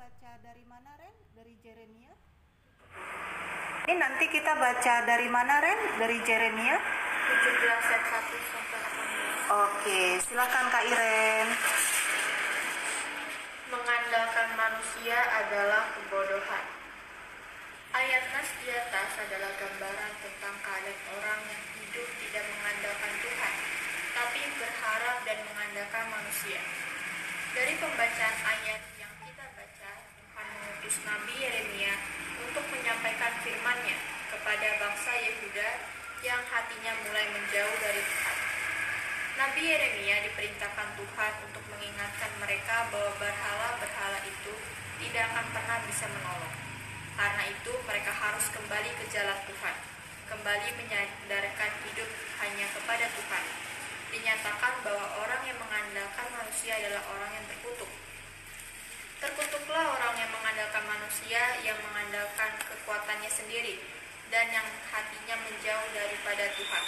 baca dari mana Ren? Dari Jeremia? Ini nanti kita baca dari mana Ren? Dari Jeremia? 17 ayat 1 sampai 18. Oke, silakan Kak Iren. Mengandalkan manusia adalah kebodohan. Ayat nas di atas adalah gambaran tentang keadaan orang yang hidup tidak mengandalkan Tuhan, tapi berharap dan mengandalkan manusia. Dari pembacaan ayat Mengutus Nabi Yeremia untuk menyampaikan firman-Nya kepada bangsa Yehuda yang hatinya mulai menjauh dari Tuhan. Nabi Yeremia diperintahkan Tuhan untuk mengingatkan mereka bahwa berhala-berhala itu tidak akan pernah bisa menolong. Karena itu mereka harus kembali ke jalan Tuhan, kembali menyadarkan hidup hanya kepada Tuhan. Dinyatakan bahwa orang yang mengandalkan manusia adalah orang yang terkutuk. Terkutuklah orang yang mengandalkan manusia, yang mengandalkan kekuatannya sendiri, dan yang hatinya menjauh daripada Tuhan.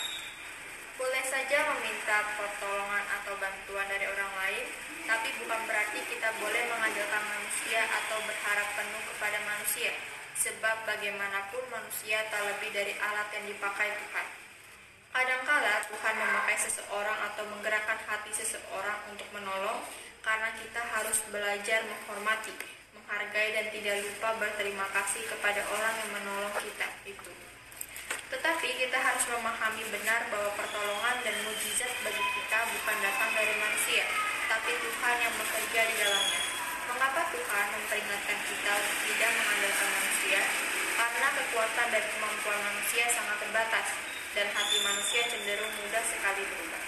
Boleh saja meminta pertolongan atau bantuan dari orang lain, tapi bukan berarti kita boleh mengandalkan manusia atau berharap penuh kepada manusia, sebab bagaimanapun manusia tak lebih dari alat yang dipakai Tuhan. Kadangkala Tuhan memakai seseorang atau menggerakkan hati seseorang untuk menolong, karena kita harus belajar menghormati, menghargai, dan tidak lupa berterima kasih kepada orang yang menolong kita itu. Tetapi kita harus memahami benar bahwa pertolongan dan mujizat bagi kita bukan datang dari manusia, tapi Tuhan yang bekerja di dalamnya. Mengapa Tuhan memperingatkan kita untuk tidak mengandalkan manusia? Karena kekuatan dan kemampuan manusia sangat terbatas, dan hati manusia cenderung mudah sekali berubah.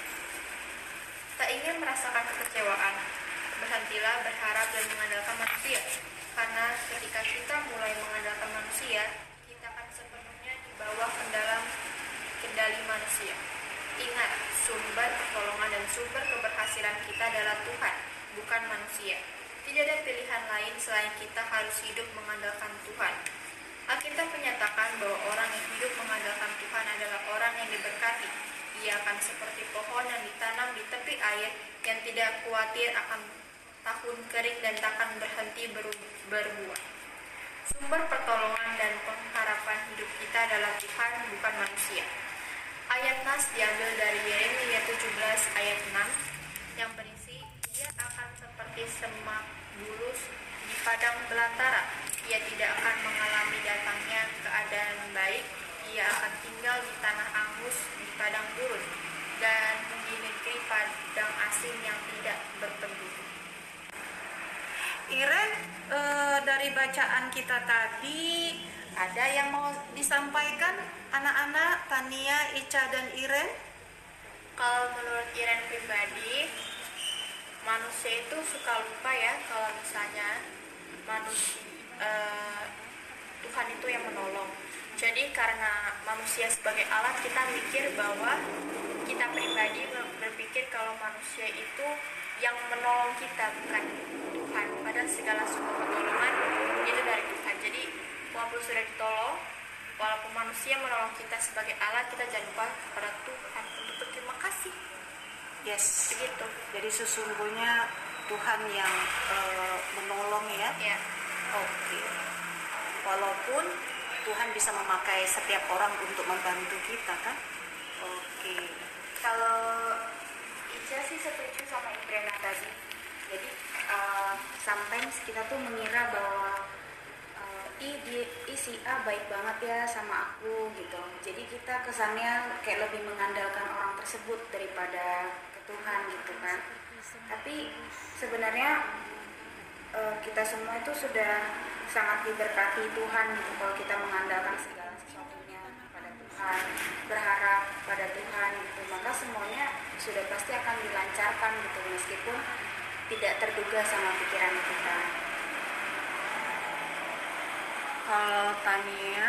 Tak ingin merasakan kekecewaan, berhentilah berharap dan mengandalkan manusia, karena ketika kita mulai mengandalkan manusia, kita akan sepenuhnya dibawa ke dalam kendali manusia. Ingat, sumber pertolongan dan sumber keberhasilan kita adalah Tuhan, bukan manusia. Tidak ada pilihan lain selain kita harus hidup mengandalkan Tuhan. Alkitab menyatakan bahwa orang yang hidup mengandalkan Tuhan adalah orang yang diberkati. Ia akan seperti pohon yang ditanam di tepi air yang tidak khawatir akan tahun kering dan takkan berhenti berbuah. Sumber pertolongan dan pengharapan hidup kita adalah Tuhan, bukan manusia. Ayat Nas diambil dari Yeremia 17 ayat 6 yang berisi, Ia akan seperti semak bulus di padang belantara. Ia tidak akan mengalami datangnya keadaan baik. Ia akan tinggal di tanah angus di padang gurun dan di negeri padang asing yang tidak berpenduduk. Iren, eh, dari bacaan kita tadi ada yang mau disampaikan anak-anak Tania, Ica dan Iren? Kalau menurut Iren pribadi, manusia itu suka lupa ya kalau misalnya manusia eh, Tuhan itu yang menolong. Jadi karena manusia sebagai alat kita mikir bahwa kita pribadi berpikir kalau manusia itu yang menolong kita bukan segala sumber pertolongan itu dari Tuhan. Jadi walaupun sudah ditolong, walaupun manusia menolong kita sebagai alat, kita jangan lupa pada Tuhan untuk berterima kasih. Yes. Begitu. Jadi sesungguhnya Tuhan yang eh, menolong ya. Ya. Oke. Walaupun Tuhan bisa memakai setiap orang untuk membantu kita kan? Oke. Kalau Ica sih setuju sama Ibrena tadi. Jadi uh, sampai kita tuh mengira bahwa uh, A baik banget ya sama aku gitu. Jadi kita kesannya kayak lebih mengandalkan orang tersebut daripada ke Tuhan gitu kan. Tapi sebenarnya uh, kita semua itu sudah sangat diberkati Tuhan gitu kalau kita mengandalkan segala sesuatunya pada Tuhan, berharap pada Tuhan gitu. Maka semuanya sudah pasti akan dilancarkan gitu meskipun tidak terduga sama pikiran kita. Kalau Tania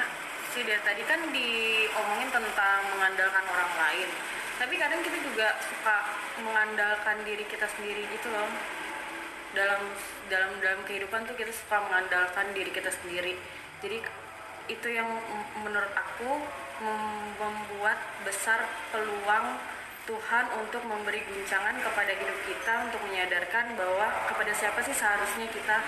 sih dari tadi kan diomongin tentang mengandalkan orang lain. Tapi kadang kita juga suka mengandalkan diri kita sendiri gitu loh. Dalam dalam dalam kehidupan tuh kita suka mengandalkan diri kita sendiri. Jadi itu yang menurut aku membuat besar peluang Tuhan untuk memberi guncangan kepada hidup kita untuk menyadarkan bahwa kepada siapa sih seharusnya kita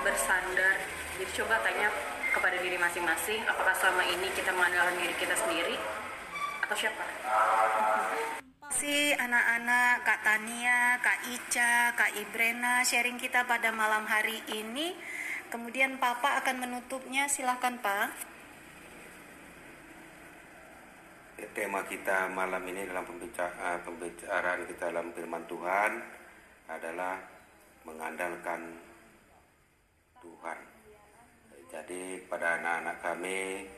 bersandar. Jadi coba tanya kepada diri masing-masing apakah selama ini kita mengandalkan diri kita sendiri atau siapa? Si anak-anak Kak Tania, Kak Ica, Kak Ibrena sharing kita pada malam hari ini. Kemudian Papa akan menutupnya. Silahkan Pak. Tema kita malam ini dalam pembicara, pembicaraan kita dalam firman Tuhan adalah mengandalkan Tuhan. Jadi pada anak-anak kami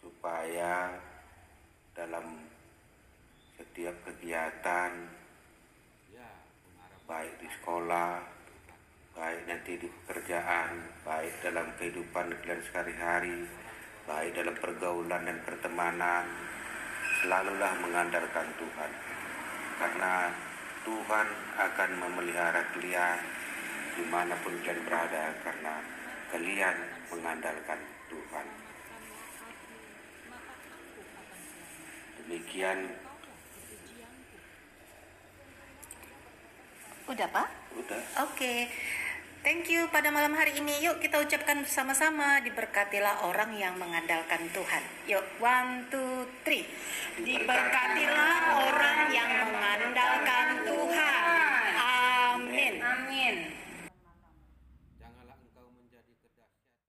supaya dalam setiap kegiatan baik di sekolah, baik nanti di pekerjaan, baik dalam kehidupan kalian sehari-hari, baik dalam pergaulan dan pertemanan, selalulah mengandalkan Tuhan karena Tuhan akan memelihara kalian di mana pun kalian berada karena kalian mengandalkan Tuhan demikian Udah Pak? udah Oke. Thank you pada malam hari ini. Yuk kita ucapkan bersama-sama diberkatilah orang yang mengandalkan Tuhan. Yuk, one, two, three. Diberkatilah orang yang mengandalkan Tuhan.